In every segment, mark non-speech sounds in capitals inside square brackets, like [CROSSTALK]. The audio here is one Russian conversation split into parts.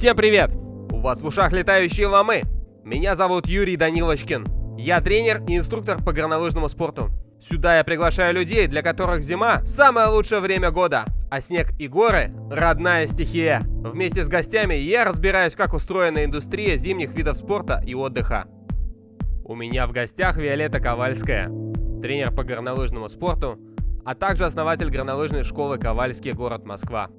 Всем привет! У вас в ушах летающие ломы. Меня зовут Юрий Данилочкин. Я тренер и инструктор по горнолыжному спорту. Сюда я приглашаю людей, для которых зима – самое лучшее время года, а снег и горы – родная стихия. Вместе с гостями я разбираюсь, как устроена индустрия зимних видов спорта и отдыха. У меня в гостях Виолетта Ковальская, тренер по горнолыжному спорту, а также основатель горнолыжной школы «Ковальский город Москва».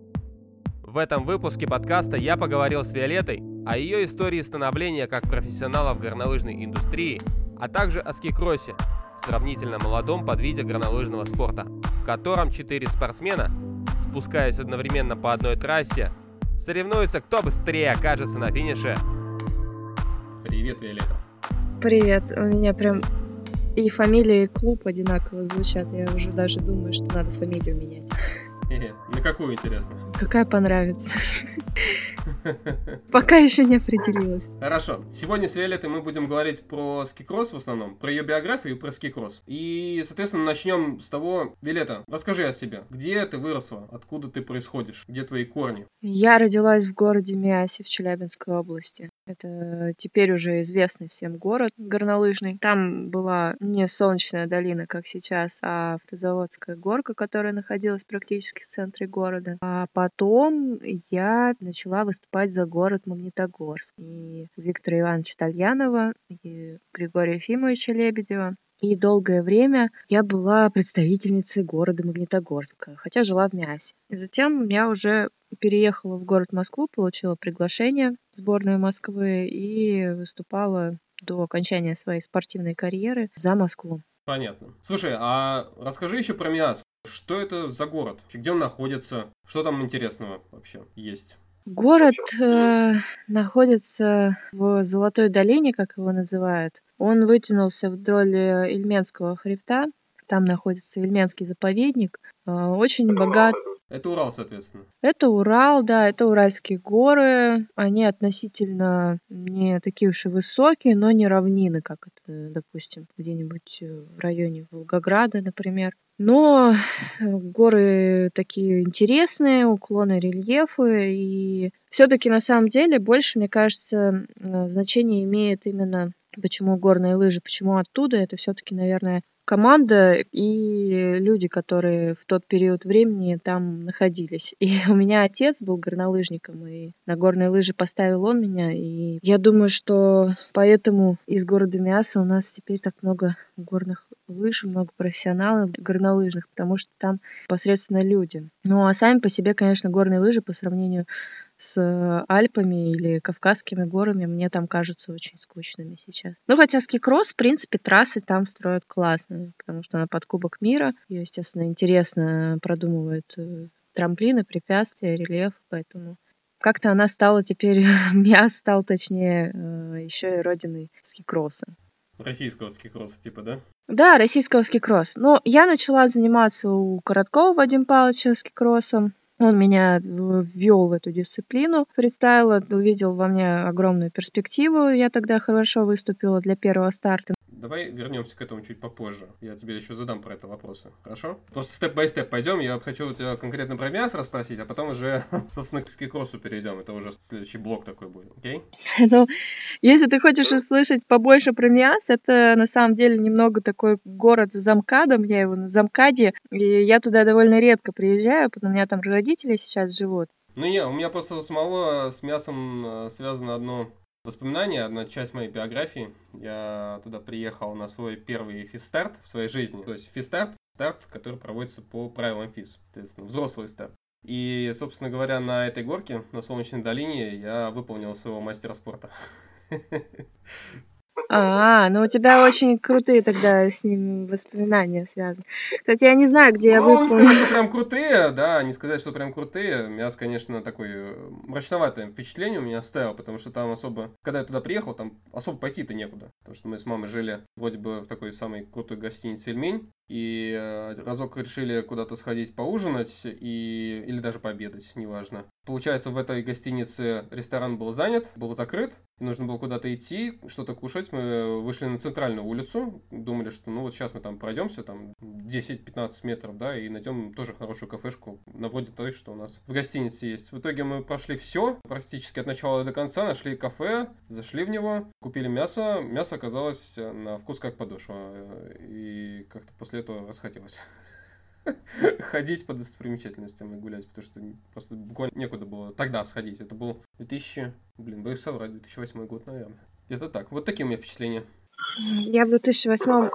В этом выпуске подкаста я поговорил с Виолеттой о ее истории становления как профессионала в горнолыжной индустрии, а также о скикроссе, сравнительно молодом подвиде горнолыжного спорта, в котором четыре спортсмена, спускаясь одновременно по одной трассе, соревнуются, кто быстрее окажется на финише. Привет, Виолетта. Привет, у меня прям и фамилия, и клуб одинаково звучат. Я уже даже думаю, что надо фамилию менять. На какую, интересно? Какая понравится. Пока еще не определилась. Хорошо. Сегодня с Виолеттой мы будем говорить про скикросс в основном, про ее биографию и про скикросс. И, соответственно, начнем с того, Виолетта, расскажи о себе. Где ты выросла? Откуда ты происходишь? Где твои корни? Я родилась в городе Миасе в Челябинской области. Это теперь уже известный всем город горнолыжный. Там была не солнечная долина, как сейчас, а автозаводская горка, которая находилась практически в центре города. А потом я начала выступать за город Магнитогорск. И Виктора Ивановича Тальянова, и Григория Ефимовича Лебедева. И долгое время я была представительницей города Магнитогорска, хотя жила в Мясе. И затем я уже переехала в город Москву, получила приглашение в сборную Москвы и выступала до окончания своей спортивной карьеры за Москву. Понятно. Слушай, а расскажи еще про Миас. Что это за город? Где он находится? Что там интересного вообще есть? Город э, находится в Золотой долине, как его называют. Он вытянулся вдоль э, Ильменского хребта. Там находится Ильменский заповедник. Э, очень богат это Урал, соответственно. Это Урал, да, это Уральские горы. Они относительно не такие уж и высокие, но не равнины, как это, допустим, где-нибудь э, в районе Волгограда, например. Но э, горы такие интересные, уклоны, рельефы, и все-таки на самом деле больше, мне кажется, значение имеет именно почему горные лыжи, почему оттуда, это все-таки, наверное, команда и люди, которые в тот период времени там находились. И у меня отец был горнолыжником, и на горные лыжи поставил он меня. И я думаю, что поэтому из города Миаса у нас теперь так много горных лыж, много профессионалов горнолыжных, потому что там посредственно люди. Ну а сами по себе, конечно, горные лыжи по сравнению с э, Альпами или Кавказскими горами мне там кажутся очень скучными сейчас. Ну, хотя скикросс, в принципе, трассы там строят классные, потому что она под Кубок мира. Ее, естественно, интересно продумывают э, трамплины, препятствия, рельеф, поэтому как-то она стала теперь, [LAUGHS] я стал, точнее, э, еще и родиной скикросса. Российского скикросса, типа, да? Да, российского скикросса. Но я начала заниматься у Короткова Вадима Павловича скикроссом. Он меня ввел в эту дисциплину, представил, увидел во мне огромную перспективу. Я тогда хорошо выступила для первого старта. Давай вернемся к этому чуть попозже. Я тебе еще задам про это вопросы. Хорошо? Просто степ-бай-степ пойдем. Я хочу у тебя конкретно про мясо расспросить, а потом уже, [LAUGHS] собственно, к скикроссу перейдем. Это уже следующий блок такой будет, окей? [LAUGHS] Ну, если ты хочешь услышать побольше про мясо, это на самом деле немного такой город с замкадом. Я его на замкаде. И я туда довольно редко приезжаю, потому у меня там родители сейчас живут. Ну не, у меня просто у самого с мясом э, связано одно Воспоминания, одна часть моей биографии. Я туда приехал на свой первый физстарт в своей жизни. То есть физстарт, старт, который проводится по правилам физ, соответственно, взрослый старт. И, собственно говоря, на этой горке, на Солнечной долине, я выполнил своего мастера спорта. [LAUGHS] А, ну у тебя очень крутые тогда с ним воспоминания связаны. Кстати, я не знаю, где я выполнил. Ну, не сказать, что прям крутые, да, не сказать, что прям крутые. Мяс, конечно, такое э, мрачноватое впечатление у меня оставил, потому что там особо, когда я туда приехал, там особо пойти-то некуда. Потому что мы с мамой жили вроде бы в такой самой крутой гостинице Эльмень. И э, разок решили куда-то сходить поужинать и... или даже пообедать, неважно. Получается, в этой гостинице ресторан был занят, был закрыт, и нужно было куда-то идти, что-то кушать. Мы вышли на центральную улицу, думали, что ну вот сейчас мы там пройдемся, там 10-15 метров, да, и найдем тоже хорошую кафешку, на вроде той, что у нас в гостинице есть. В итоге мы прошли все, практически от начала до конца, нашли кафе, зашли в него, купили мясо. Мясо оказалось на вкус как подошва, и как-то после этого расхотелось. [LAUGHS] ходить по достопримечательностям и гулять, потому что просто буквально некуда было тогда сходить. Это был 2000, блин, боюсь соврать, 2008 год, наверное. Это так. Вот такие у меня впечатления. Я в 2008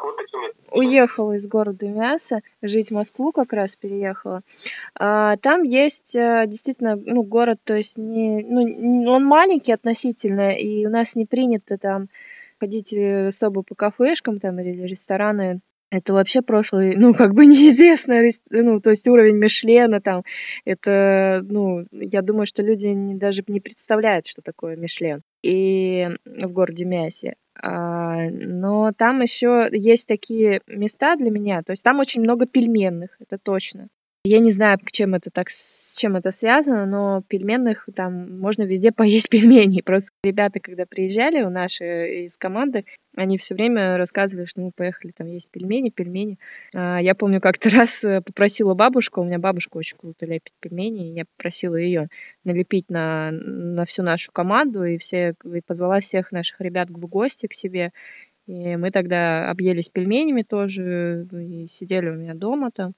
уехала из города Мяса, жить в Москву как раз переехала. А, там есть э, действительно ну, город, то есть не, ну, он маленький относительно, и у нас не принято там ходить э, особо по кафешкам там или рестораны это вообще прошлый, ну, как бы [LAUGHS] неизвестно, ну, то есть уровень Мишлена там, это, ну, я думаю, что люди не, даже не представляют, что такое Мишлен. И в городе Мясе. А, но там еще есть такие места для меня, то есть там очень много пельменных, это точно. Я не знаю, к чем это так, с чем это связано, но пельменных там можно везде [LAUGHS] поесть пельмени. Просто ребята, когда приезжали у наши из команды, они все время рассказывали, что мы поехали там есть пельмени, пельмени. А, я помню, как-то [LAUGHS] раз э, попросила бабушку, у меня бабушка очень круто лепит пельмени, я попросила ее налепить на, на всю нашу команду, и, все, и позвала всех наших ребят в гости к себе. И мы тогда объелись пельменями тоже, и сидели у меня дома там.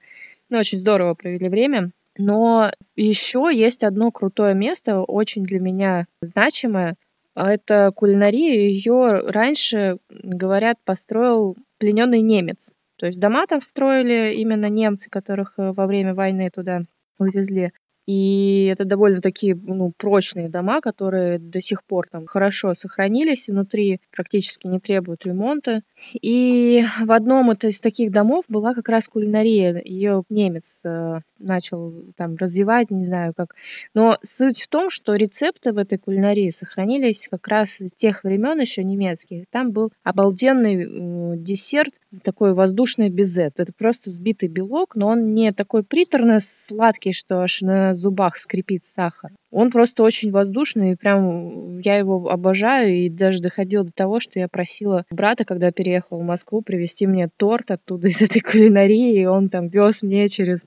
Ну, очень здорово провели время. Но еще есть одно крутое место, очень для меня значимое. Это кулинария. Ее раньше, говорят, построил плененный немец. То есть дома там строили именно немцы, которых э, во время войны туда вывезли. И это довольно такие ну, прочные дома, которые до сих пор там хорошо сохранились, внутри практически не требуют ремонта. И в одном из таких домов была как раз кулинария. Ее немец э, начал там развивать, не знаю как. Но суть в том, что рецепты в этой кулинарии сохранились как раз с тех времен еще немецких. Там был обалденный э, десерт, такой воздушный безе. Это просто взбитый белок, но он не такой приторно сладкий, что аж на зубах скрипит сахар. Он просто очень воздушный, и прям я его обожаю, и даже доходило до того, что я просила брата, когда переехал в Москву, привезти мне торт оттуда из этой кулинарии, и он там вез мне через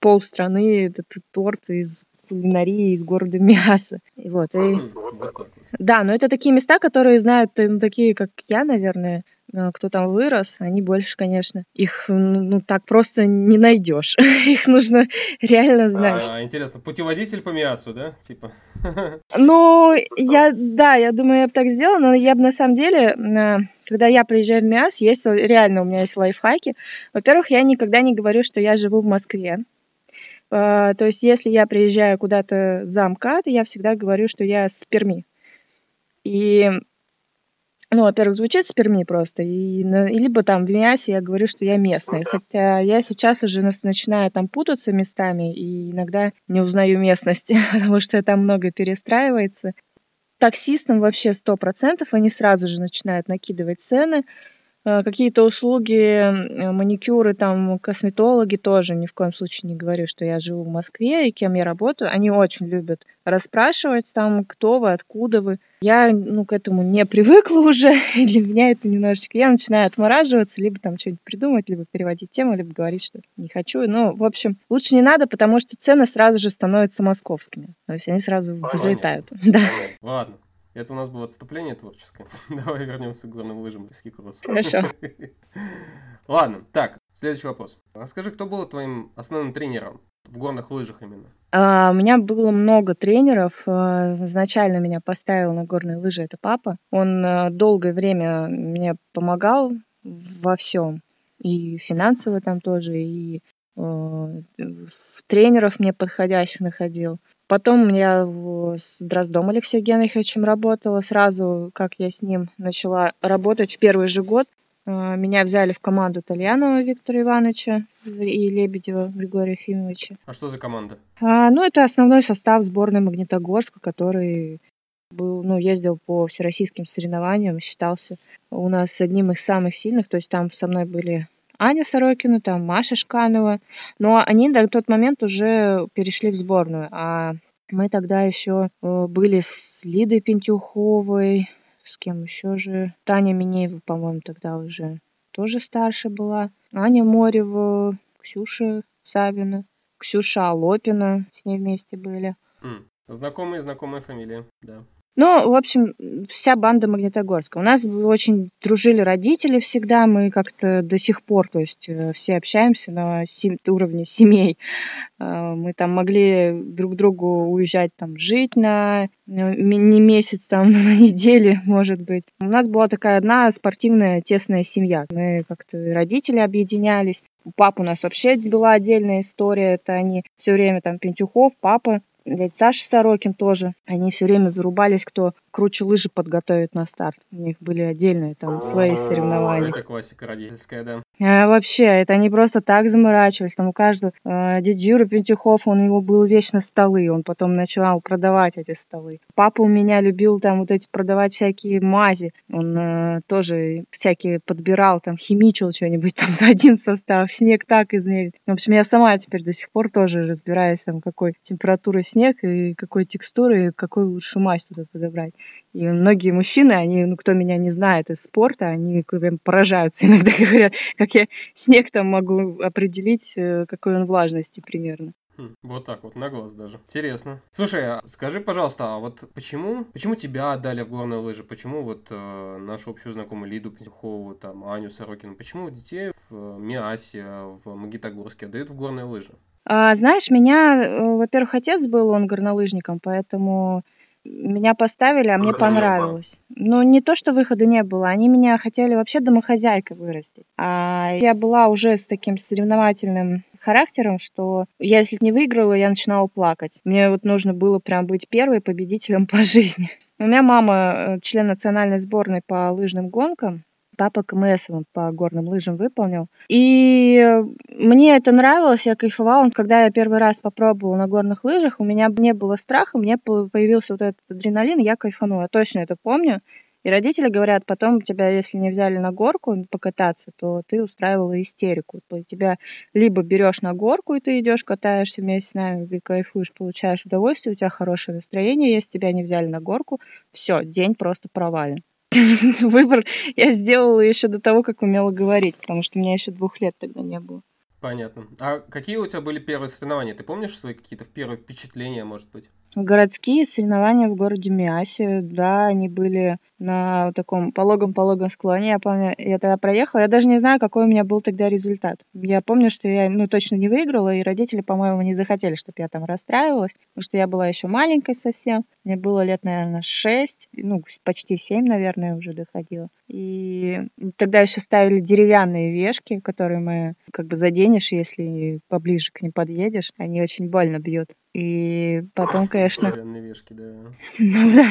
полстраны этот торт из кулинарии из города Мяса. И вот, и... Да, но это такие места, которые знают, ну, такие, как я, наверное, кто там вырос, они больше, конечно, их ну, так просто не найдешь. [LAUGHS] их нужно реально знать. А, интересно, путеводитель по Миасу, да? Типа. [LAUGHS] ну, я, да, я думаю, я бы так сделала, но я бы на самом деле, когда я приезжаю в Миас, есть реально у меня есть лайфхаки. Во-первых, я никогда не говорю, что я живу в Москве. Uh, то есть, если я приезжаю куда-то за МКАД, я всегда говорю, что я с Перми. И ну, во-первых, звучит с Перми просто, и, и либо там в Миасе я говорю, что я местный, хотя я сейчас уже начинаю там путаться местами и иногда не узнаю местности, [LAUGHS] потому что там много перестраивается. Таксистам вообще сто процентов, они сразу же начинают накидывать цены, какие-то услуги, э, маникюры, там, косметологи тоже ни в коем случае не говорю, что я живу в Москве и кем я работаю. Они очень любят расспрашивать там, кто вы, откуда вы. Я, ну, к этому не привыкла [LAUGHS] уже, и для меня это немножечко... Я начинаю отмораживаться, либо там что-нибудь придумать, либо переводить тему, либо говорить, что не хочу. Ну, в общем, лучше не надо, потому что цены сразу же становятся московскими. То есть они сразу Понятно. взлетают. [LAUGHS] Да. Ладно. Это у нас было отступление творческое. [LAUGHS] Давай вернемся к горным лыжам и ски-кроссу. Хорошо. [LAUGHS] Ладно, так, следующий вопрос. Расскажи, кто был твоим основным тренером в горных лыжах именно? А, у меня было много тренеров. А, изначально меня поставил на горные лыжи это папа. Он а, долгое время мне помогал во всем. И финансово там тоже, и тренеров мне подходящих находил. Потом я с Дроздом Алексеем Генриховичем работала. Сразу, как я с ним начала работать в первый же год, э, меня взяли в команду Тальянова Виктора Ивановича и Лебедева Григория Ефимовича. А что за команда? А, ну, это основной состав сборной Магнитогорска, который был, ну, ездил по всероссийским соревнованиям, считался у нас одним из самых сильных. То есть там со мной были Аня Сорокина, там Маша Шканова. Но они на тот момент уже перешли в сборную. А мы тогда еще э, были с Лидой Пентюховой, с кем еще же? Таня Минеева, по-моему, тогда уже тоже старше была. Аня Морева, Ксюша Савина, Ксюша Лопина, с ней вместе были. Знакомые, знакомые фамилии, да. Ну, в общем, вся банда Магнитогорска. У нас очень дружили родители всегда, мы как-то до сих пор, то есть э, все общаемся на сем- уровне семей. Э, Мы там могли друг другу уезжать там жить на э, не месяц, там, [LAUGHS] на неделе, может быть. У нас была такая одна спортивная тесная семья. Мы как-то родители объединялись. У папы у нас вообще была отдельная история. Это они все время там Пентюхов, папа, дядя Саша Сорокин тоже. Они все время зарубались, кто круче лыжи подготовит на старт. У них были отдельные там свои соревнования. Это классика родительская, да. А, вообще, это они просто так заморачивались. Там у каждого э, дядя Юра Пентюхов, он у него был вечно столы, он потом начал продавать эти столы. Папа у меня любил там вот эти продавать всякие мази. Он э, тоже всякие подбирал, там химичил что-нибудь [LAUGHS] там за один состав, снег так измерить. В общем, я сама теперь до сих пор тоже разбираюсь, там, какой температуры снег и какой текстуры, и какую лучше мазь туда подобрать. И многие мужчины, они, ну, кто меня не знает из спорта, они прям поражаются [LAUGHS] иногда, говорят, как я снег там могу определить, э, какой он влажности примерно. Хм, Вот так вот, на глаз даже. Интересно. Слушай, а скажи, пожалуйста, а вот почему, почему тебя отдали в горные лыжи? Почему вот э, нашу общую знакомую Лиду Пентюхову, там, Аню Сорокину, почему детей в э, Миасе, в Магнитогорске отдают в горные лыжи? А, знаешь, меня, э, во-первых, отец был, он горнолыжником, поэтому меня поставили, а мне Выхода понравилось. Ну, не то, что выхода не было, они меня хотели вообще домохозяйкой вырастить. А я была уже с таким соревновательным характером, что я, если не выиграла, я начинала плакать. Мне вот нужно было прям быть первой победителем [LAUGHS] по жизни. У меня мама э, член национальной сборной по лыжным гонкам, папа КМС он по горным лыжам выполнил. И мне это нравилось, я кайфовала. Когда я первый раз попробовала на горных лыжах, у меня не было страха, у меня по- появился вот этот адреналин, я кайфанула. Я точно это помню. И родители говорят, потом тебя, если не взяли на горку покататься, то ты устраивала истерику. То тебя либо берешь на горку, и ты идешь, катаешься вместе с нами, и кайфуешь, получаешь удовольствие, у тебя хорошее настроение. Если тебя не взяли на горку, все, день просто провален. [LAUGHS] Выбор я сделала еще до того, как умела говорить, потому что у меня еще двух лет тогда не было. Понятно. А какие у тебя были первые соревнования? Ты помнишь свои какие-то первые впечатления, может быть? Городские соревнования в городе Миасе, да, они были на таком пологом-пологом склоне. Я помню, я тогда проехала, я даже не знаю, какой у меня был тогда результат. Я помню, что я, ну, точно не выиграла, и родители, по-моему, не захотели, чтобы я там расстраивалась, потому что я была еще маленькой совсем. Мне было лет, наверное, шесть, ну, почти семь, наверное, уже доходила. И тогда еще ставили деревянные вешки, которые мы как бы заденешь, если поближе к ним подъедешь. Они очень больно бьют. И потом, конечно, Деревянные вешки, да. [LAUGHS] ну да.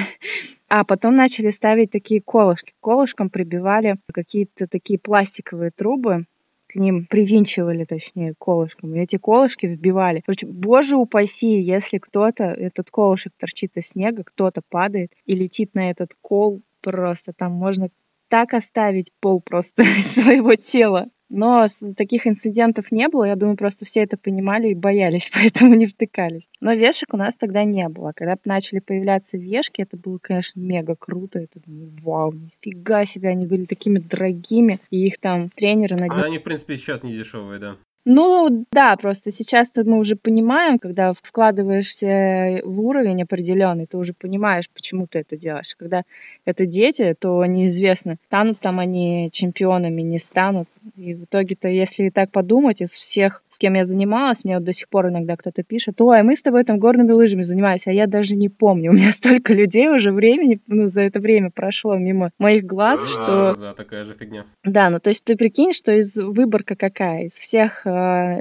А потом начали ставить такие колышки. К колышкам прибивали какие-то такие пластиковые трубы, к ним привинчивали, точнее, колышком. И эти колышки вбивали. Короче, боже упаси, если кто-то, этот колышек торчит из снега, кто-то падает и летит на этот кол, просто там можно так оставить пол просто [LAUGHS] своего тела. Но таких инцидентов не было, я думаю, просто все это понимали и боялись, [LAUGHS] поэтому не втыкались. Но вешек у нас тогда не было. Когда начали появляться вешки, это было, конечно, мега круто. Это думаю, вау, нифига себе, они были такими дорогими, и их там тренеры над Да, они, в принципе, сейчас не дешевые, да. Ну да, просто сейчас-то мы уже понимаем, когда вкладываешься в уровень определенный, ты уже понимаешь, почему ты это делаешь. Когда это дети, то неизвестно, станут там они чемпионами, не станут. И в итоге-то, если так подумать, из всех, с кем я занималась, мне вот до сих пор иногда кто-то пишет, ой, мы с тобой там горными лыжами занимались, а я даже не помню. У меня [LAUGHS] столько людей уже времени, ну, за это время прошло мимо моих глаз, что... Да, да, такая же фигня. Да, ну то есть ты прикинь, что из выборка какая? Из всех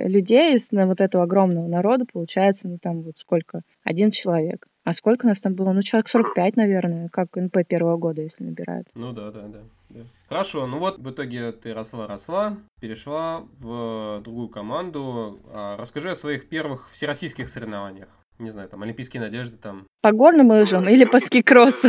людей, из на вот этого огромного народа получается, ну там вот сколько? Один человек. А сколько нас там было? Ну, человек 45, наверное, как НП первого года, если набирают. Ну да, да, да. да. Хорошо, ну вот в итоге ты росла-росла, перешла в другую команду. А, расскажи о своих первых всероссийских соревнованиях. Не знаю, там, Олимпийские надежды там. По горным лыжам или по ски-кроссу?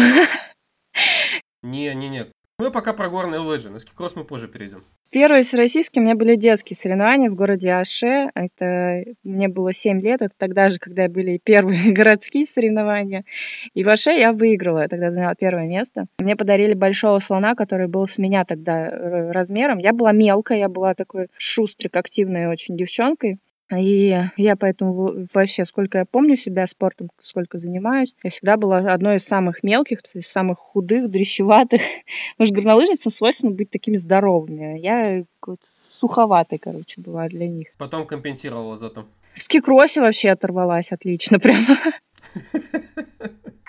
Не-не-не. Мы пока про горные лыжи, на скикросс мы позже перейдем. Первые всероссийские у меня были детские соревнования в городе Аше. Это мне было 7 лет, это тогда же, когда были первые [LAUGHS] городские соревнования. И в Аше я выиграла, я тогда заняла первое место. Мне подарили большого слона, который был с меня тогда э, размером. Я была мелкая, я была такой шустрой, активной очень девчонкой. И я поэтому вообще, сколько я помню себя спортом, сколько занимаюсь, я всегда была одной из самых мелких, есть самых худых, дрещеватых. [LAUGHS] Потому что горнолыжницам свойственно быть такими здоровыми. Я суховатой, короче, была для них. Потом компенсировала зато. В скикросе вообще оторвалась отлично [LAUGHS] прямо.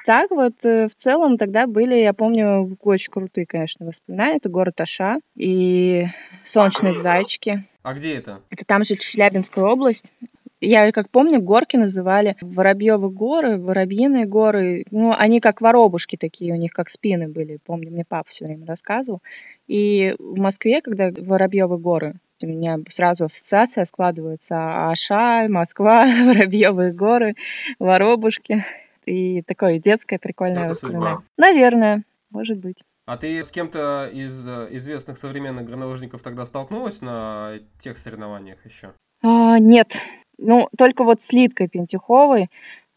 Так вот, э, в целом тогда были, я помню, очень крутые, конечно, воспоминания. Это город Аша и солнечные зайчики. А где это? Это там же Челябинская область. Я, как помню, горки называли Воробьевы горы, Воробьиные горы. Ну, они как воробушки такие, у них как спины были. Помню, мне папа все время рассказывал. И в Москве, когда Воробьевы горы, у меня сразу ассоциация складывается Аша, Москва, [LAUGHS] Воробьевые горы, Воробушки. И такое детское прикольное воспоминание. Наверное, может быть. А ты с кем-то из э, известных современных горнолыжников тогда столкнулась на тех соревнованиях еще? А, нет. Ну, только вот с Литкой Пентюховой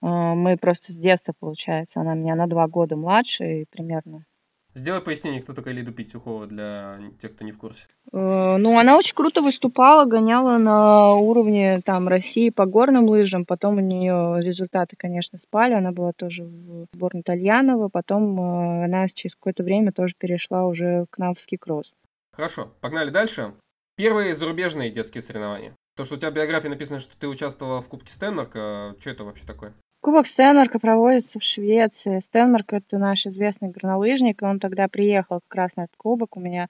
а, мы просто с детства, получается, она меня на два года младше примерно Сделай пояснение, кто такая Лида Петюхова для тех, кто не в курсе. Э, ну, она очень круто выступала, гоняла на уровне там России по горным лыжам. Потом у нее результаты, конечно, спали. Она была тоже в сборной Тальянова. Потом э, она через какое-то время тоже перешла уже к нам в ски-кросс. Хорошо, погнали дальше. Первые зарубежные детские соревнования. То, что у тебя в биографии написано, что ты участвовала в Кубке Стэнмарка, что это вообще такое? Кубок Стенмарка проводится в Швеции. Стенмарк — это наш известный горнолыжник, и он тогда приехал как раз на этот кубок. У меня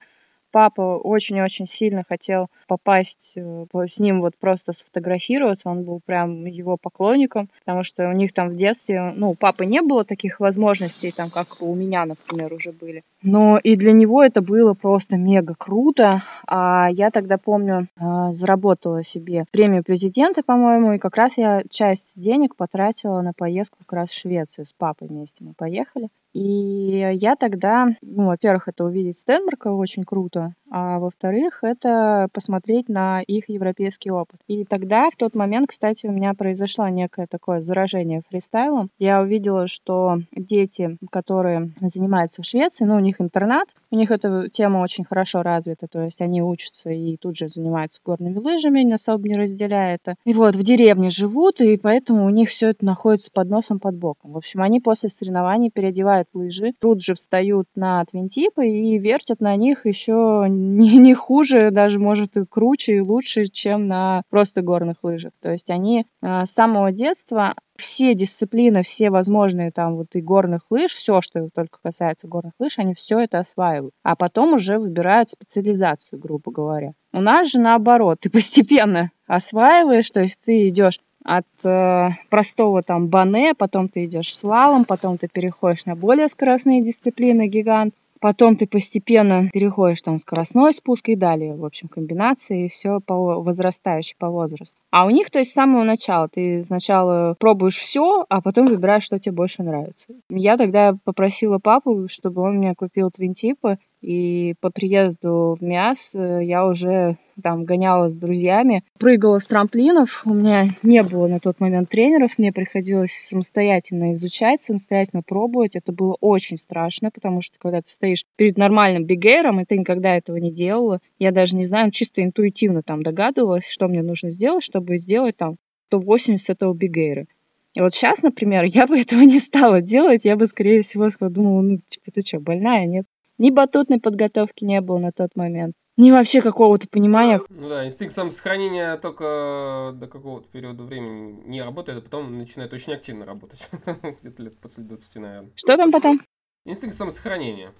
папа очень-очень сильно хотел попасть э, с ним вот просто сфотографироваться. Он был прям его поклонником, потому что у них там в детстве, ну, у папы не было таких возможностей, там, как у меня, например, уже были. Но и для него это было просто мега круто. А я тогда, помню, э, заработала себе премию президента, по-моему, и как раз я часть денег потратила на поездку как раз в Швецию с папой вместе. Мы поехали. И я тогда, ну, во-первых, это увидеть Стэнберга очень круто, а во-вторых, это посмотреть на их европейский опыт. И тогда, в тот момент, кстати, у меня произошло некое такое заражение фристайлом. Я увидела, что дети, которые занимаются в Швеции, ну, у них интернат, у них эта тема очень хорошо развита, то есть они учатся и тут же занимаются горными лыжами, не особо не разделяя это. И вот в деревне живут, и поэтому у них все это находится под носом, под боком. В общем, они после соревнований переодевают лыжи, тут же встают на твинтипы и вертят на них еще не, не хуже, даже может и круче и лучше, чем на просто горных лыжах. То есть они а, с самого детства все дисциплины, все возможные там вот и горных лыж, все, что только касается горных лыж, они все это осваивают. А потом уже выбирают специализацию, грубо говоря. У нас же наоборот, ты постепенно осваиваешь, то есть ты идешь от э, простого там бане, потом ты идешь слалом, потом ты переходишь на более скоростные дисциплины, гигант, Потом ты постепенно переходишь там скоростной спуск и далее, в общем, комбинации, и все по возрастающей по возрасту. А у них, то есть с самого начала, ты сначала пробуешь все, а потом выбираешь, что тебе больше нравится. Я тогда попросила папу, чтобы он мне купил твинтипы, и по приезду в МИАС э, я уже там гоняла с друзьями, прыгала с трамплинов. У меня не было на тот момент тренеров, мне приходилось самостоятельно изучать, самостоятельно пробовать. Это было очень страшно, потому что когда ты стоишь перед нормальным бигейром, и ты никогда этого не делала, я даже не знаю, чисто интуитивно там догадывалась, что мне нужно сделать, чтобы сделать там 180 этого бигейра. И вот сейчас, например, [LAUGHS] я бы этого не стала делать, я бы, скорее всего, думала, ну, типа, ты что, больная, нет? Ни батутной подготовки не было на тот момент, ни вообще какого-то понимания. Ну да, инстинкт самосохранения только до какого-то периода времени не работает, а потом начинает очень активно работать. [LAUGHS] Где-то лет после 20, наверное. Что там потом? Инстинкт самосохранения.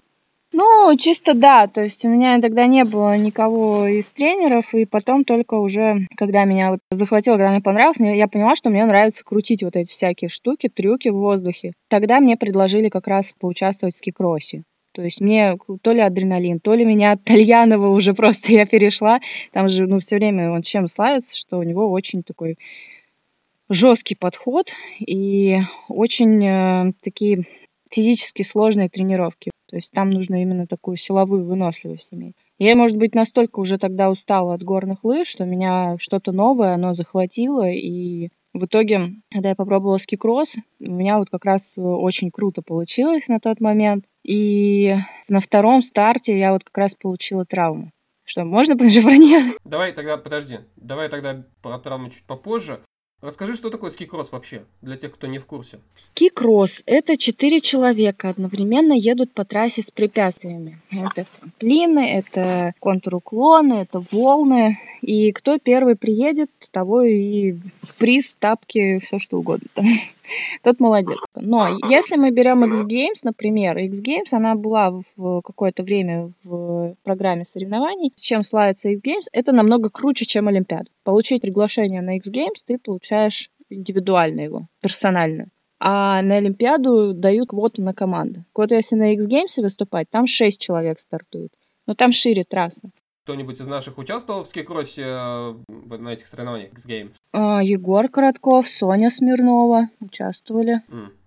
Ну, чисто да, то есть у меня тогда не было никого из тренеров, и потом только уже, когда меня вот захватило, когда мне понравилось, я поняла, что мне нравится крутить вот эти всякие штуки, трюки в воздухе. Тогда мне предложили как раз поучаствовать в скикроссе. То есть мне то ли адреналин, то ли меня от Тальянова уже просто я перешла. Там же, ну, все время он чем славится, что у него очень такой жесткий подход и очень э, такие физически сложные тренировки. То есть там нужно именно такую силовую выносливость иметь. Я, может быть, настолько уже тогда устала от горных лыж, что меня что-то новое, оно захватило, и в итоге, когда я попробовала скикросс, у меня вот как раз очень круто получилось на тот момент. И на втором старте я вот как раз получила травму. Что, можно [LAUGHS] про нее? Давай тогда, подожди, давай тогда про травму чуть попозже. Расскажи, что такое скикросс вообще, для тех, кто не в курсе. Скикросс – это четыре человека одновременно едут по трассе с препятствиями. Это трамплины, это контур уклоны, это волны. И кто первый приедет, того и приз, тапки, все что угодно. [LAUGHS] Тот молодец. Но если мы берем X Games, например, X Games, она была в какое-то время в программе соревнований. С чем славится X Games? Это намного круче, чем Олимпиада. Получить приглашение на X Games ты получаешь индивидуально его, персонально. А на Олимпиаду дают квоту на команду. Вот если на X Games выступать, там 6 человек стартуют. Но там шире трасса. Кто-нибудь из наших участвовал в скикроссе э, на этих соревнованиях X-Games? А, Егор Коротков, Соня Смирнова участвовали.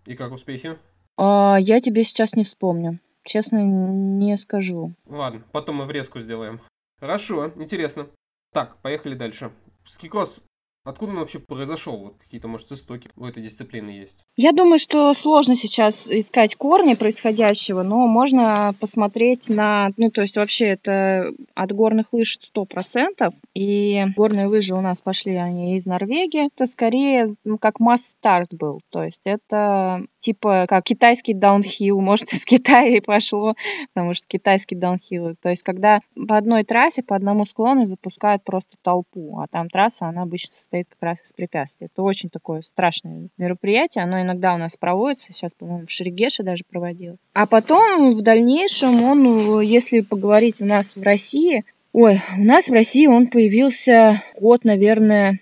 И как успехи? А, я тебе сейчас не вспомню. Честно, не скажу. Ладно, потом мы врезку сделаем. Хорошо, интересно. Так, поехали дальше. Скикросс Откуда он вообще произошел? Вот какие-то, может, истоки у этой дисциплины есть? Я думаю, что сложно сейчас искать корни происходящего, но можно посмотреть на... Ну, то есть вообще это от горных лыж 100%. И горные лыжи у нас пошли они из Норвегии. Это скорее ну, как масс-старт был. То есть это типа как китайский даунхилл. Может, [LAUGHS] из Китая и пошло, потому что китайский даунхилл. То есть когда по одной трассе, по одному склону запускают просто толпу, а там трасса, она обычно состоит как раз из препятствий. Это очень такое страшное мероприятие. Оно иногда у нас проводится. Сейчас, по-моему, в Шерегеше даже проводил. А потом в дальнейшем он, если поговорить у нас в России, Ой, у нас в России он появился год, наверное,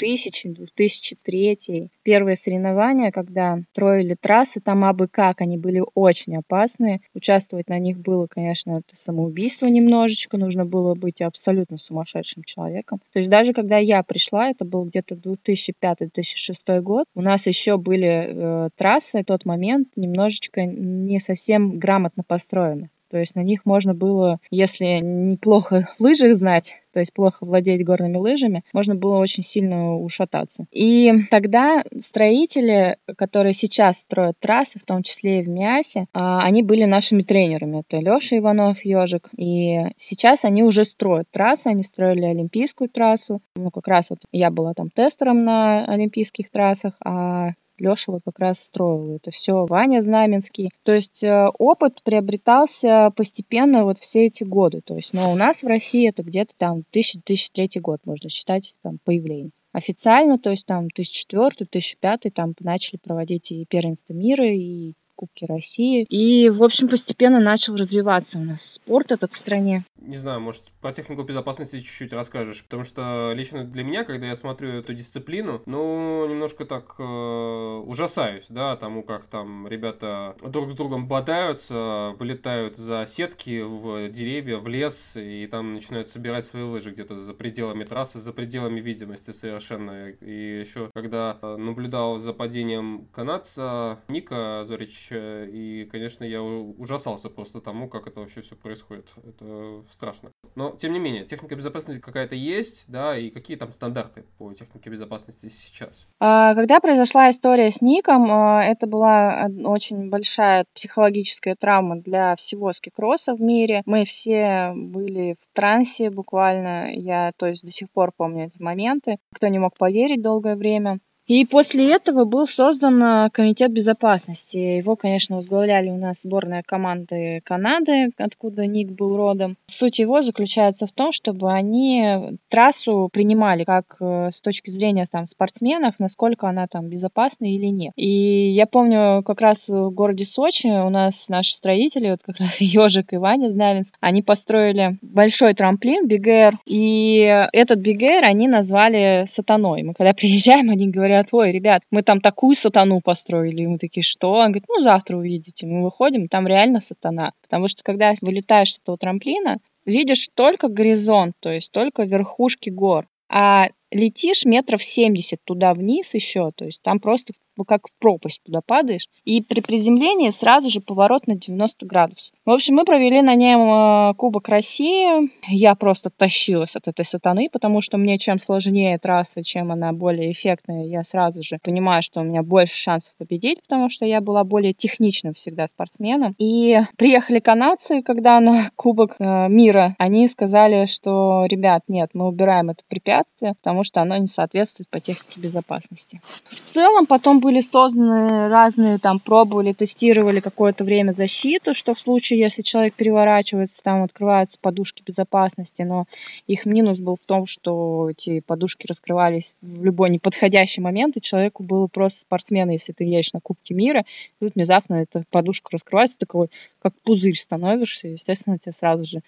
2000-2003. Первые соревнования, когда строили трассы, там абы как, они были очень опасные. Участвовать на них было, конечно, это самоубийство немножечко, нужно было быть абсолютно сумасшедшим человеком. То есть даже когда я пришла, это был где-то 2005-2006 год, у нас еще были э, трассы в тот момент немножечко не совсем грамотно построены. То есть на них можно было, если неплохо [LAUGHS] лыжи знать, то есть плохо владеть горными лыжами, можно было очень сильно ушататься. И тогда строители, которые сейчас строят трассы, в том числе и в Миасе, а, они были нашими тренерами. Это Леша Иванов, Ежик. И сейчас они уже строят трассы, они строили олимпийскую трассу. Ну, как раз вот я была там тестером на олимпийских трассах, а Леша вот как раз строил это все, Ваня Знаменский. То есть э, опыт приобретался постепенно вот все эти годы. То есть, но у нас в России это где-то там 2000-2003 год, можно считать, там, появление. Официально, то есть там 2004-2005 там начали проводить и первенство мира, и Кубки России. И, в общем, постепенно начал развиваться у нас спорт этот в стране. Не знаю, может, про технику безопасности чуть-чуть расскажешь, потому что лично для меня, когда я смотрю эту дисциплину, ну, немножко так э, ужасаюсь, да, тому, как там ребята друг с другом бодаются, вылетают за сетки в деревья, в лес, и там начинают собирать свои лыжи где-то за пределами трассы, за пределами видимости совершенно. И еще, когда э, наблюдал за падением канадца Ника Зорич и, конечно, я ужасался просто тому, как это вообще все происходит. Это страшно. Но, тем не менее, техника безопасности какая-то есть, да, и какие там стандарты по технике безопасности сейчас? А, когда произошла история с Ником, а, это была очень большая психологическая травма для всего скикросса в мире. Мы все были в трансе буквально. Я, то есть, до сих пор помню эти моменты. Кто не мог поверить долгое время. И после этого был создан а, комитет безопасности. Его, конечно, возглавляли у нас сборная команды Канады, откуда Ник был родом. Суть его заключается в том, чтобы они трассу принимали как э, с точки зрения там, спортсменов, насколько она там безопасна или нет. И я помню, как раз в городе Сочи у нас наши строители, вот как раз [LAUGHS] Ежик и Ваня Знавинск, они построили большой трамплин, Бигэр, и этот Бигэр они назвали сатаной. Мы когда [LAUGHS] приезжаем, они говорят, говорят, ой, ребят, мы там такую сатану построили. И мы такие, что? Он говорит, ну, завтра увидите. Мы выходим, там реально сатана. Потому что когда вылетаешь с этого трамплина, видишь только горизонт, то есть только верхушки гор. А летишь метров 70 туда вниз еще, то есть там просто как в пропасть туда падаешь. И при приземлении сразу же поворот на 90 градусов. В общем, мы провели на нем э, Кубок России. Я просто тащилась от этой сатаны, потому что мне чем сложнее трасса, чем она более эффектная, я сразу же понимаю, что у меня больше шансов победить, потому что я была более техничным всегда спортсменом. И приехали канадцы, когда на [LAUGHS] Кубок э, мира, они сказали, что, ребят, нет, мы убираем это препятствие, потому что оно не соответствует по технике безопасности. В целом потом были созданы разные, там, пробовали, тестировали какое-то время защиту, что в случае, если человек переворачивается, там открываются подушки безопасности, но их минус был в том, что эти подушки раскрывались в любой неподходящий момент, и человеку было просто спортсмен, если ты едешь на Кубке мира, и тут внезапно эта подушка раскрывается, такой, как пузырь становишься, естественно, тебе сразу же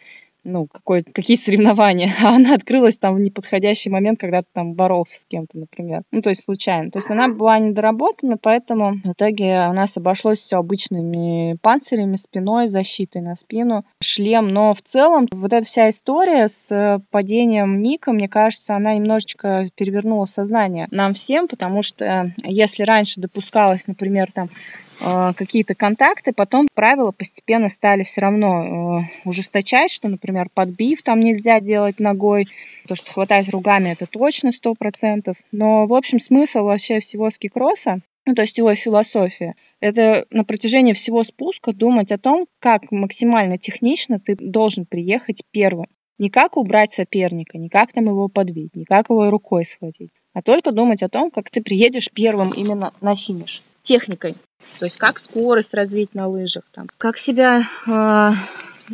ну, какой, какие соревнования, [LAUGHS] а она открылась там в неподходящий момент, когда ты там боролся с кем-то, например. Ну, то есть случайно. То есть она была недоработана, поэтому в итоге у нас обошлось все обычными панцирями, спиной, защитой на спину, шлем. Но в целом вот эта вся история с падением Ника, мне кажется, она немножечко перевернула сознание нам всем, потому что если раньше допускалось, например, там Э, какие-то контакты, потом правила постепенно стали все равно э, ужесточать, что, например, подбив там нельзя делать ногой, то, что хватать ругами, это точно сто процентов. Но, в общем, смысл вообще всего скикросса, ну, то есть его философия, это на протяжении всего спуска думать о том, как максимально технично ты должен приехать первым. Не как убрать соперника, не как там его подбить, не как его рукой схватить, а только думать о том, как ты приедешь первым именно на финиш техникой. То есть как скорость развить на лыжах, там, как себя э,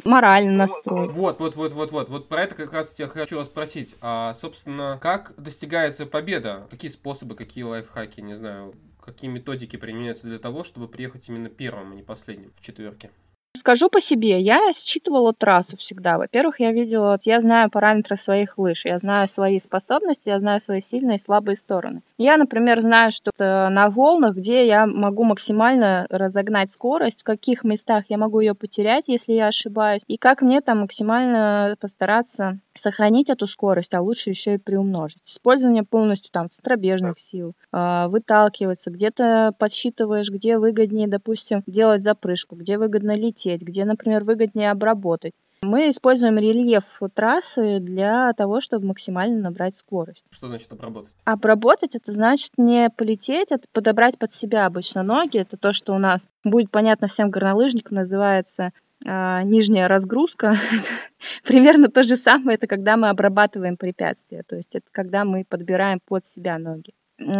морально настроить. Вот, вот, вот, вот, вот. Вот про это как раз я хочу вас спросить. А, собственно, как достигается победа? Какие способы, какие лайфхаки, не знаю, какие методики применяются для того, чтобы приехать именно первым, а не последним в четверке? Скажу по себе, я считывала трассу всегда. Во-первых, я видела, вот я знаю параметры своих лыж, я знаю свои способности, я знаю свои сильные и слабые стороны. Я, например, знаю, что на волнах, где я могу максимально разогнать скорость, в каких местах я могу ее потерять, если я ошибаюсь, и как мне там максимально постараться сохранить эту скорость, а лучше еще и приумножить. Использование полностью там центробежных сил, э, выталкиваться, где-то подсчитываешь, где выгоднее, допустим, делать запрыжку, где выгодно лететь, где, например, выгоднее обработать. Мы используем рельеф трассы для того, чтобы максимально набрать скорость. Что значит обработать? Обработать это значит не полететь, это подобрать под себя обычно ноги. Это то, что у нас будет понятно всем горнолыжникам, называется э, нижняя разгрузка. [LAUGHS] Примерно то же самое, это когда мы обрабатываем препятствия. То есть это когда мы подбираем под себя ноги.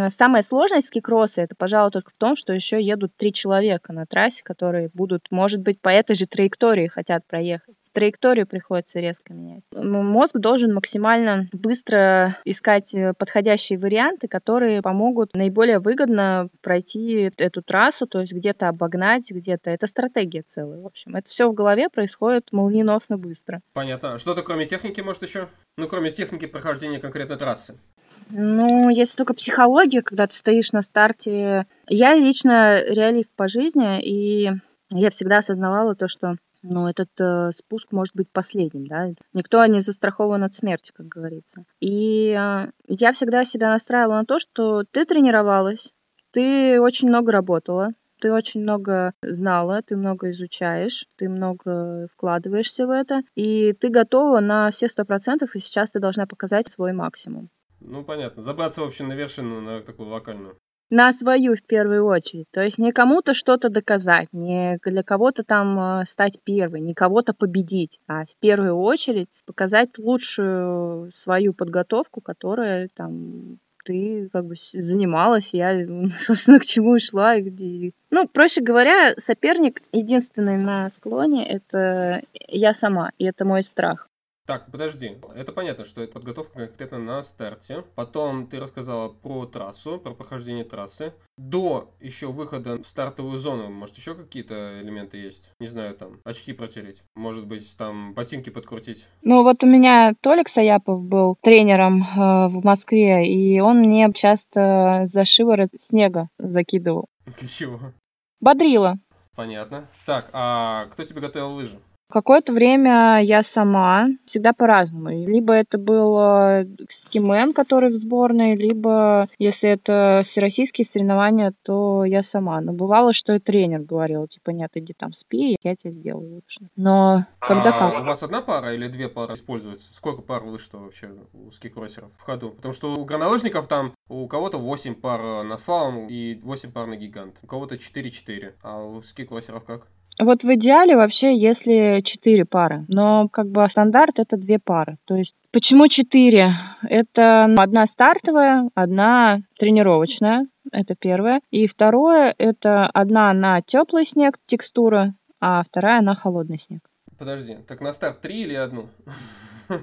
Самая сложность скикросса это, пожалуй, только в том, что еще едут три человека на трассе, которые будут, может быть, по этой же траектории хотят проехать траекторию приходится резко менять. Мозг должен максимально быстро искать э, подходящие варианты, которые помогут наиболее выгодно пройти эту трассу, то есть где-то обогнать, где-то. Это стратегия целая, в общем. Это все в голове происходит молниеносно быстро. Понятно. А что-то кроме техники, может, еще? Ну, кроме техники прохождения конкретной трассы. Ну, если только психология, когда ты стоишь на старте. Я лично реалист по жизни, и я всегда осознавала то, что но этот э, спуск может быть последним, да. Никто не застрахован от смерти, как говорится. И э, я всегда себя настраивала на то, что ты тренировалась, ты очень много работала, ты очень много знала, ты много изучаешь, ты много вкладываешься в это, и ты готова на все сто процентов, и сейчас ты должна показать свой максимум. Ну, понятно. Забраться, в общем, на вершину, на такую локальную на свою в первую очередь. То есть не кому-то что-то доказать, не для кого-то там э, стать первой, не кого-то победить, а в первую очередь показать лучшую свою подготовку, которая там ты как бы занималась, я, [LAUGHS] собственно, к чему и шла. И где... Ну, проще говоря, соперник единственный на склоне — это я сама, и это мой страх. Так, подожди. Это понятно, что это подготовка конкретно на старте. Потом ты рассказала про трассу, про прохождение трассы. До еще выхода в стартовую зону, может, еще какие-то элементы есть? Не знаю, там, очки протереть. Может быть, там, ботинки подкрутить. Ну, вот у меня Толик Саяпов был тренером э, в Москве, и он мне часто за шиворот снега закидывал. Для чего? Бодрила. Понятно. Так, а кто тебе готовил лыжи? Какое-то время я сама, всегда по-разному. Либо это был э, скимен, который в сборной, либо, если это всероссийские соревнования, то я сама. Но бывало, что и тренер говорил, типа, нет, иди там спи, я тебя сделаю лучше. Но когда а как? У вас одна пара или две пары используются? Сколько пар лыж-то вообще у скикроссеров в ходу? Потому что у горнолыжников там у кого-то 8 пар на слалом и 8 пар на гигант. У кого-то 4-4. А у скикроссеров как? Вот в идеале вообще, если четыре пары, но как бы стандарт это две пары. То есть почему четыре? Это одна стартовая, одна тренировочная, это первое. И второе, это одна на теплый снег, текстура, а вторая на холодный снег. Подожди, так на старт три или одну? [LAUGHS]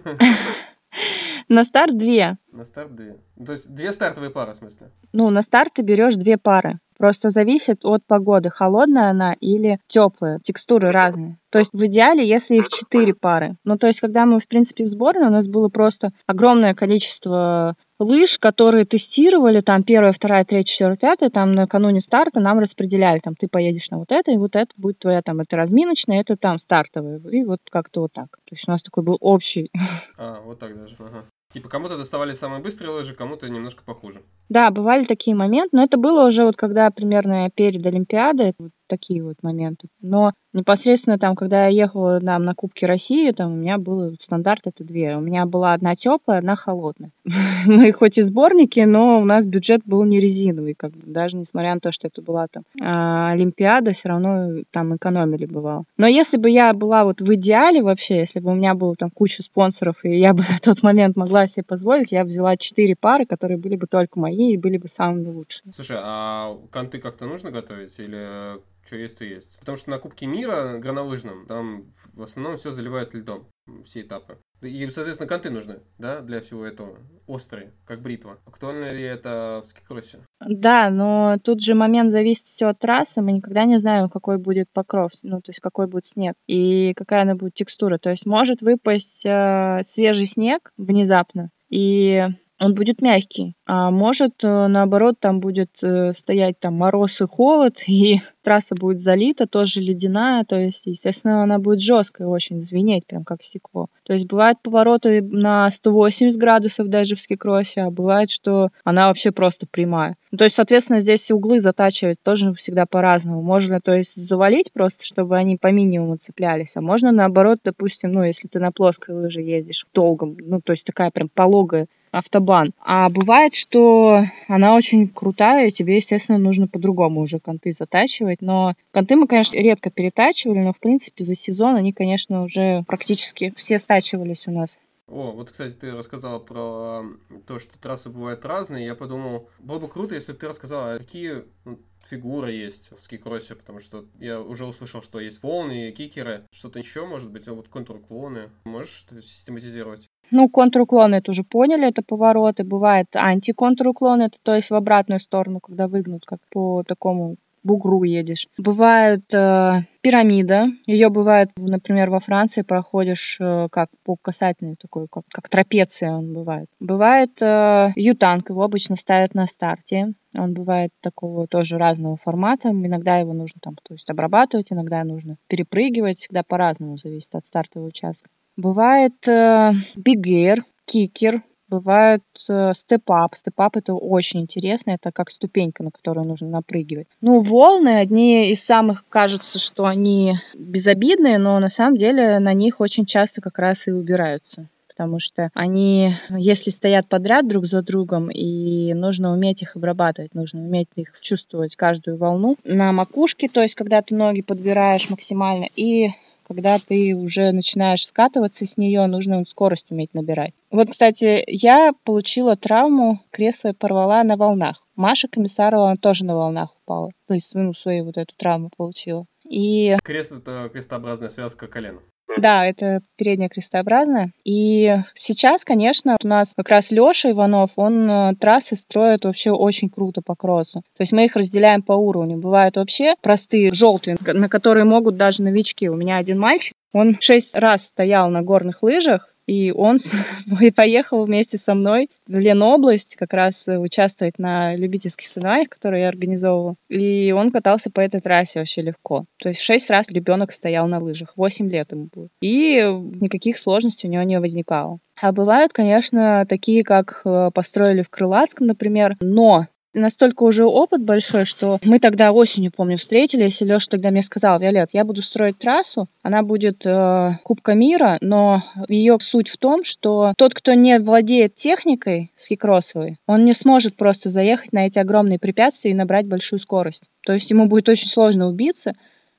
На старт две. На старт две. То есть две стартовые пары, в смысле? Ну, на старт ты берешь две пары. Просто зависит от погоды, холодная она или теплая. Текстуры разные. То есть в идеале, если их четыре пары. Ну, то есть, когда мы, в принципе, в сборной, у нас было просто огромное количество лыж, которые тестировали, там, первая, вторая, третья, четвертая, пятая, там, накануне старта нам распределяли, там, ты поедешь на вот это, и вот это будет твоя, там, это разминочная, это там стартовая, и вот как-то вот так. То есть у нас такой был общий. А, вот так даже, ага. Типа кому-то доставали самые быстрые лыжи, кому-то немножко похуже. Да, бывали такие моменты, но это было уже вот когда примерно перед Олимпиадой, такие вот моменты. Но непосредственно там, когда я ехала нам на Кубки России, там у меня был стандарт это две. У меня была одна теплая, одна холодная. [LAUGHS] Мы хоть и сборники, но у нас бюджет был не резиновый, как бы, даже несмотря на то, что это была там а, Олимпиада, все равно там экономили бывало. Но если бы я была вот в идеале вообще, если бы у меня было там куча спонсоров, и я бы [LAUGHS] на тот момент могла себе позволить, я взяла четыре пары, которые были бы только мои и были бы самыми лучшими. Слушай, а конты как-то нужно готовить или что есть, то есть. Потому что на Кубке мира горнолыжном там в основном все заливают льдом, все этапы. И, соответственно, конты нужны, да, для всего этого. Острые, как бритва. Актуально ли это в скикроссе? Да, но тут же момент зависит все от трассы. Мы никогда не знаем, какой будет покров, ну, то есть какой будет снег и какая она будет текстура. То есть может выпасть э, свежий снег внезапно, и он будет мягкий. А может, э, наоборот, там будет э, стоять там мороз и холод, [LAUGHS] и трасса будет залита, тоже ледяная, то есть, естественно, она будет жесткая очень, звенеть, прям как стекло. То есть бывают повороты на 180 градусов даже в скикроссе, а бывает, что она вообще просто прямая. То есть, соответственно, здесь углы затачивать тоже всегда по-разному. Можно, то есть, завалить просто, чтобы они по минимуму цеплялись, а можно, наоборот, допустим, ну, если ты на плоской лыже ездишь долгом, ну, то есть такая прям пологая автобан. А бывает, что она очень крутая, и тебе, естественно, нужно по-другому уже конты затачивать. Но конты мы, конечно, редко перетачивали, но, в принципе, за сезон они, конечно, уже практически все стачивались у нас. О, вот, кстати, ты рассказала про то, что трассы бывают разные. Я подумал, было бы круто, если бы ты рассказала, какие ну, фигуры есть в скикроссе, потому что я уже услышал, что есть волны, кикеры, что-то еще, может быть, а вот контруклоны. Можешь систематизировать? Ну, контруклон это уже поняли, это повороты. Бывает антиконтруклон, это то есть в обратную сторону, когда выгнут, как по такому бугру едешь. Бывает э, пирамида. Ее бывает, например, во Франции проходишь э, как по касательной такой, как, как трапеция он бывает. Бывает э, ютанг, его обычно ставят на старте. Он бывает такого тоже разного формата. Иногда его нужно там, то есть обрабатывать, иногда нужно перепрыгивать. Всегда по-разному зависит от стартового участка. Бывает э, бигер, kicker, бывает э, step-up. Step-up это очень интересно, это как ступенька, на которую нужно напрыгивать. Ну, волны, одни из самых, кажется, что они безобидные, но на самом деле на них очень часто как раз и убираются потому что они, если стоят подряд друг за другом, и нужно уметь их обрабатывать, нужно уметь их чувствовать, каждую волну на макушке, то есть когда ты ноги подбираешь максимально, и когда ты уже начинаешь скатываться с нее, нужно скорость уметь набирать. Вот, кстати, я получила травму, кресло порвала на волнах. Маша Комиссарова, она тоже на волнах упала. То есть, ну, свою вот эту травму получила. И... Крест — это крестообразная связка колена. Да, это передняя крестообразная. И сейчас, конечно, у нас как раз Леша Иванов, он э, трассы строит вообще очень круто по кроссу. То есть мы их разделяем по уровню. Бывают вообще простые желтые, на которые могут даже новички. У меня один мальчик, он шесть раз стоял на горных лыжах, И он [LAUGHS] поехал вместе со мной в Ленобласть как раз участвовать на любительских соревнованиях, которые я организовывала. И он катался по этой трассе вообще легко. То есть шесть раз ребенок стоял на лыжах. Восемь лет ему было. И никаких сложностей у него не возникало. А бывают, конечно, такие, как э, построили в Крылатском, например, но настолько уже опыт большой, что мы тогда осенью, помню, встретились, и Леша тогда мне сказал, Виолет, я буду строить трассу, она будет э, Кубка мира, но ее суть в том, что тот, кто не владеет техникой скикроссовой, он не сможет просто заехать на эти огромные препятствия и набрать большую скорость. То есть ему будет очень сложно убиться,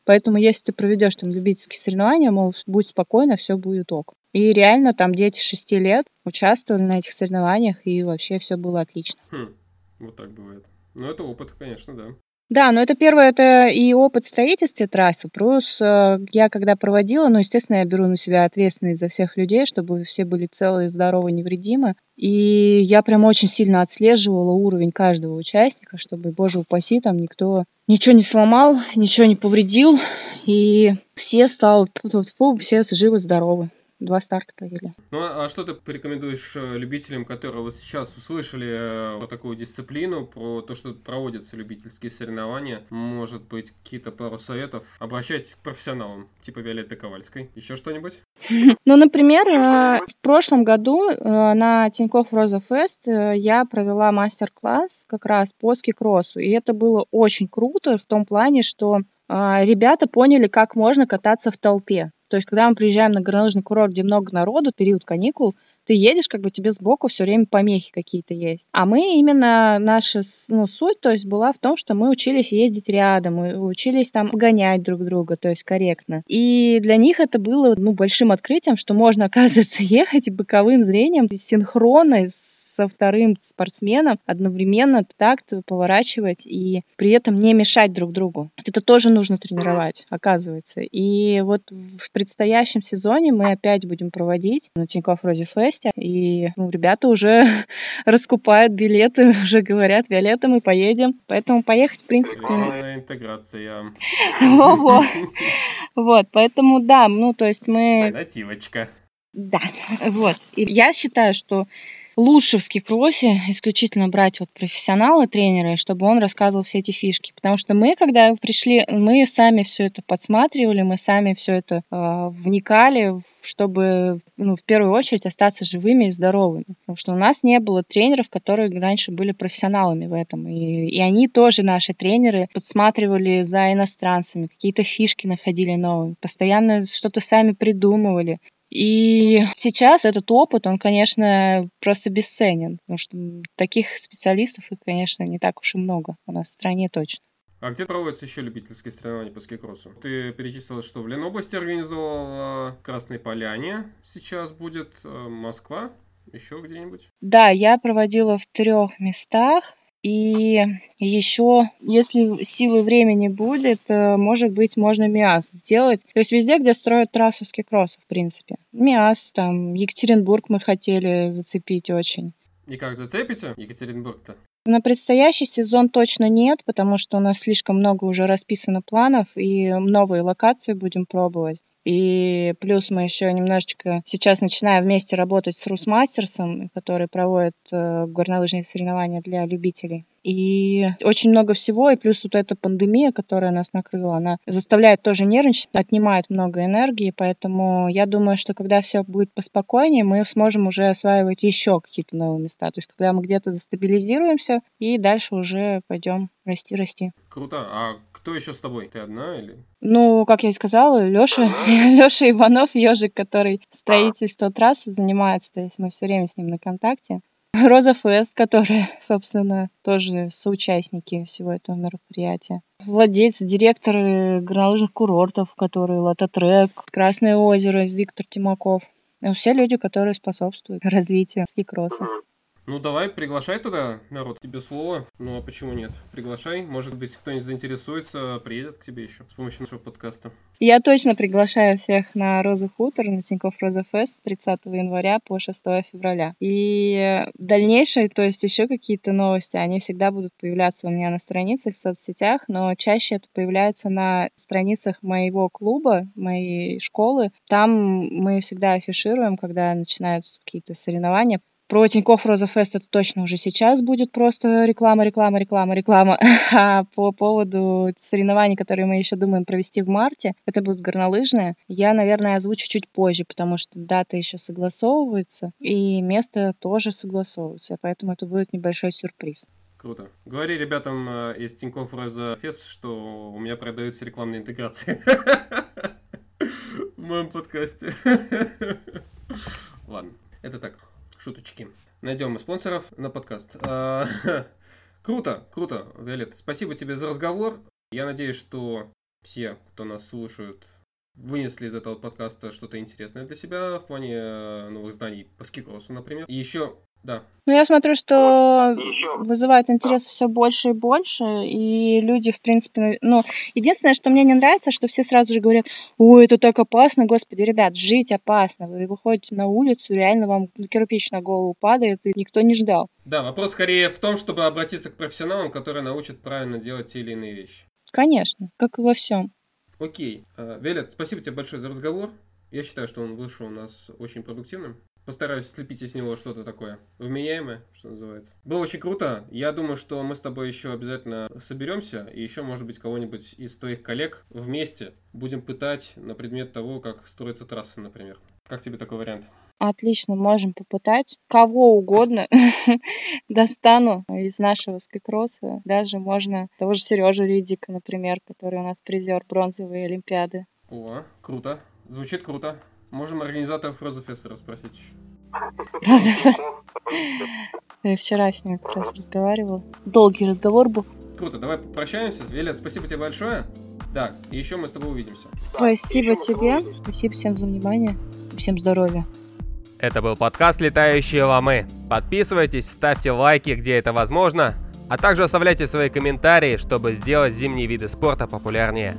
Поэтому если ты проведешь там любительские соревнования, мол, будь спокойно, все будет ок. И реально там дети 6 лет участвовали на этих соревнованиях, и вообще все было отлично. Хм. Вот так бывает. Ну, это опыт, конечно, да. Да, но это первое, это и опыт строительства трассы, плюс э, я когда проводила, ну, естественно, я беру на себя ответственность за всех людей, чтобы все были целы, здоровы, невредимы. И я прям очень сильно отслеживала уровень каждого участника, чтобы, боже упаси, там никто ничего не сломал, ничего не повредил, и все стал, все живы-здоровы два старта провели. Ну а, а что ты порекомендуешь э, любителям, которые вот сейчас услышали э, про такую дисциплину, про то, что проводятся любительские соревнования? Может быть, какие-то пару советов? Обращайтесь к профессионалам, типа Виолетты Ковальской. Еще что-нибудь? [LAUGHS] Ну, например, э, в прошлом году на Тинькофф Роза Фест я провела мастер-класс как раз по скикроссу, и это было очень круто в том плане, что ребята поняли, как можно кататься в толпе. То есть, когда мы приезжаем на горнолыжный курорт, где много народу, период каникул, ты едешь, как бы тебе сбоку все время помехи какие-то есть. А мы именно, наша ну, суть, то есть была в том, что мы учились ездить рядом, мы учились там гонять друг друга, то есть корректно. И для них это было, ну, большим открытием, что можно, [LAUGHS] оказывается, ехать боковым зрением синхронно с со вторым спортсменом одновременно такт поворачивать и при этом не мешать друг другу. Это тоже нужно тренировать, оказывается. И вот в предстоящем сезоне мы опять будем проводить на Тинькофф Рози Фесте, и ну, ребята уже [LAUGHS] раскупают билеты, [LAUGHS] уже говорят, Виолетта, мы поедем. Поэтому поехать, в принципе... интеграция. [LAUGHS] Вот, поэтому да, ну то есть мы... Нативочка. Да, вот. И я считаю, что лучше в скикросе исключительно брать вот профессионала, тренера, чтобы он рассказывал все эти фишки. Потому что мы, когда пришли, мы сами все это подсматривали, мы сами все это э, вникали, чтобы ну, в первую очередь остаться живыми и здоровыми. Потому что у нас не было тренеров, которые раньше были профессионалами в этом. И, и они тоже, наши тренеры, подсматривали за иностранцами, какие-то фишки находили новые, постоянно что-то сами придумывали. И сейчас этот опыт, он, конечно, просто бесценен, потому что таких специалистов, их, конечно, не так уж и много у нас в стране точно. А где проводятся еще любительские соревнования по скикроссу? Ты перечислила, что в Ленобласти организовала Красной Поляне. Сейчас будет э, Москва. Еще где-нибудь? Да, я проводила в трех местах. И еще, если силы времени будет, э, может быть, можно МИАС сделать. То есть везде, где строят трассу скикросса, в принципе. МИАС, там, Екатеринбург мы хотели зацепить очень. И как зацепите Екатеринбург-то? На предстоящий сезон точно нет, потому что у нас слишком много уже расписано планов, и новые локации будем пробовать. И плюс мы еще немножечко сейчас начинаем вместе работать с Русмастерсом, который проводит э, горнолыжные соревнования для любителей. И очень много всего, и плюс вот эта пандемия, которая нас накрыла, она заставляет тоже нервничать, отнимает много энергии, поэтому я думаю, что когда все будет поспокойнее, мы сможем уже осваивать еще какие-то новые места. То есть когда мы где-то застабилизируемся, и дальше уже пойдем расти, расти. Круто. А кто еще с тобой? Ты одна или? Ну, как я и сказала, Лёша, [LAUGHS] Лёша Иванов, ежик, который строительство трассы занимается, то есть мы все время с ним на контакте. [LAUGHS] Роза Фест, которая, [LAUGHS] собственно, тоже соучастники всего этого мероприятия. Владелец, директор горнолыжных курортов, который Лототрек, Красное озеро, Виктор Тимаков. Все люди, которые способствуют [LAUGHS] развитию скикросса. Ну давай, приглашай туда народ, тебе слово. Ну а почему нет? Приглашай, может быть кто-нибудь заинтересуется, приедет к тебе еще с помощью нашего подкаста. Я точно приглашаю всех на Роза Хутор, на Тинькофф Роза Фест 30 января по 6 февраля. И дальнейшие, то есть еще какие-то новости, они всегда будут появляться у меня на страницах в соцсетях, но чаще это появляется на страницах моего клуба, моей школы. Там мы всегда афишируем, когда начинаются какие-то соревнования. Про Тинькофф Роза Фест это точно уже сейчас будет просто реклама, реклама, реклама, реклама. [LAUGHS] А по поводу соревнований, которые мы еще думаем провести в марте, это будут горнолыжные. Я, наверное, озвучу чуть позже, потому что дата еще согласовывается, и место тоже согласовывается, поэтому это будет небольшой сюрприз. Круто. Говори ребятам э, из Тинькофф Роза Фест, что у меня продаются рекламные интеграции [LAUGHS] в моем подкасте. [LAUGHS] Ладно, это так шуточки. Найдем мы спонсоров на подкаст. А, [LAUGHS] круто, круто, Виолетта. Спасибо тебе за разговор. Я надеюсь, что все, кто нас слушают, вынесли из этого подкаста что-то интересное для себя в плане э, новых знаний по скикросу, например. И еще да. Ну, я смотрю, что вызывает интерес все больше и больше, и люди, в принципе, ну, единственное, что мне не нравится, что все сразу же говорят, ой, это так опасно, господи, ребят, жить опасно, вы выходите на улицу, реально вам кирпич на голову падает, и никто не ждал. Да, вопрос скорее в том, чтобы обратиться к профессионалам, которые научат правильно делать те или иные вещи. Конечно, как и во всем. Окей. А, Велет, спасибо тебе большое за разговор. Я считаю, что он вышел у нас очень продуктивным постараюсь слепить из него что-то такое вменяемое, что называется. Было очень круто. Я думаю, что мы с тобой еще обязательно соберемся, и еще, может быть, кого-нибудь из твоих коллег вместе будем пытать на предмет того, как строится трасса, например. Как тебе такой вариант? Отлично, можем попытать. Кого угодно [LAUGHS] достану из нашего скайкросса. Даже можно того же Сережу Ридика, например, который у нас призер бронзовой Олимпиады. О, круто. Звучит круто. Можем организаторов Розефеста расспросить еще. [LAUGHS] Я вчера с ним как раз разговаривал. Долгий разговор был. Круто, давай попрощаемся. Вилет, спасибо тебе большое. Да, и еще мы с тобой увидимся. Спасибо тебе. Спасибо всем за внимание. Всем здоровья. Это был подкаст «Летающие ломы». Подписывайтесь, ставьте лайки, где это возможно, а также оставляйте свои комментарии, чтобы сделать зимние виды спорта популярнее.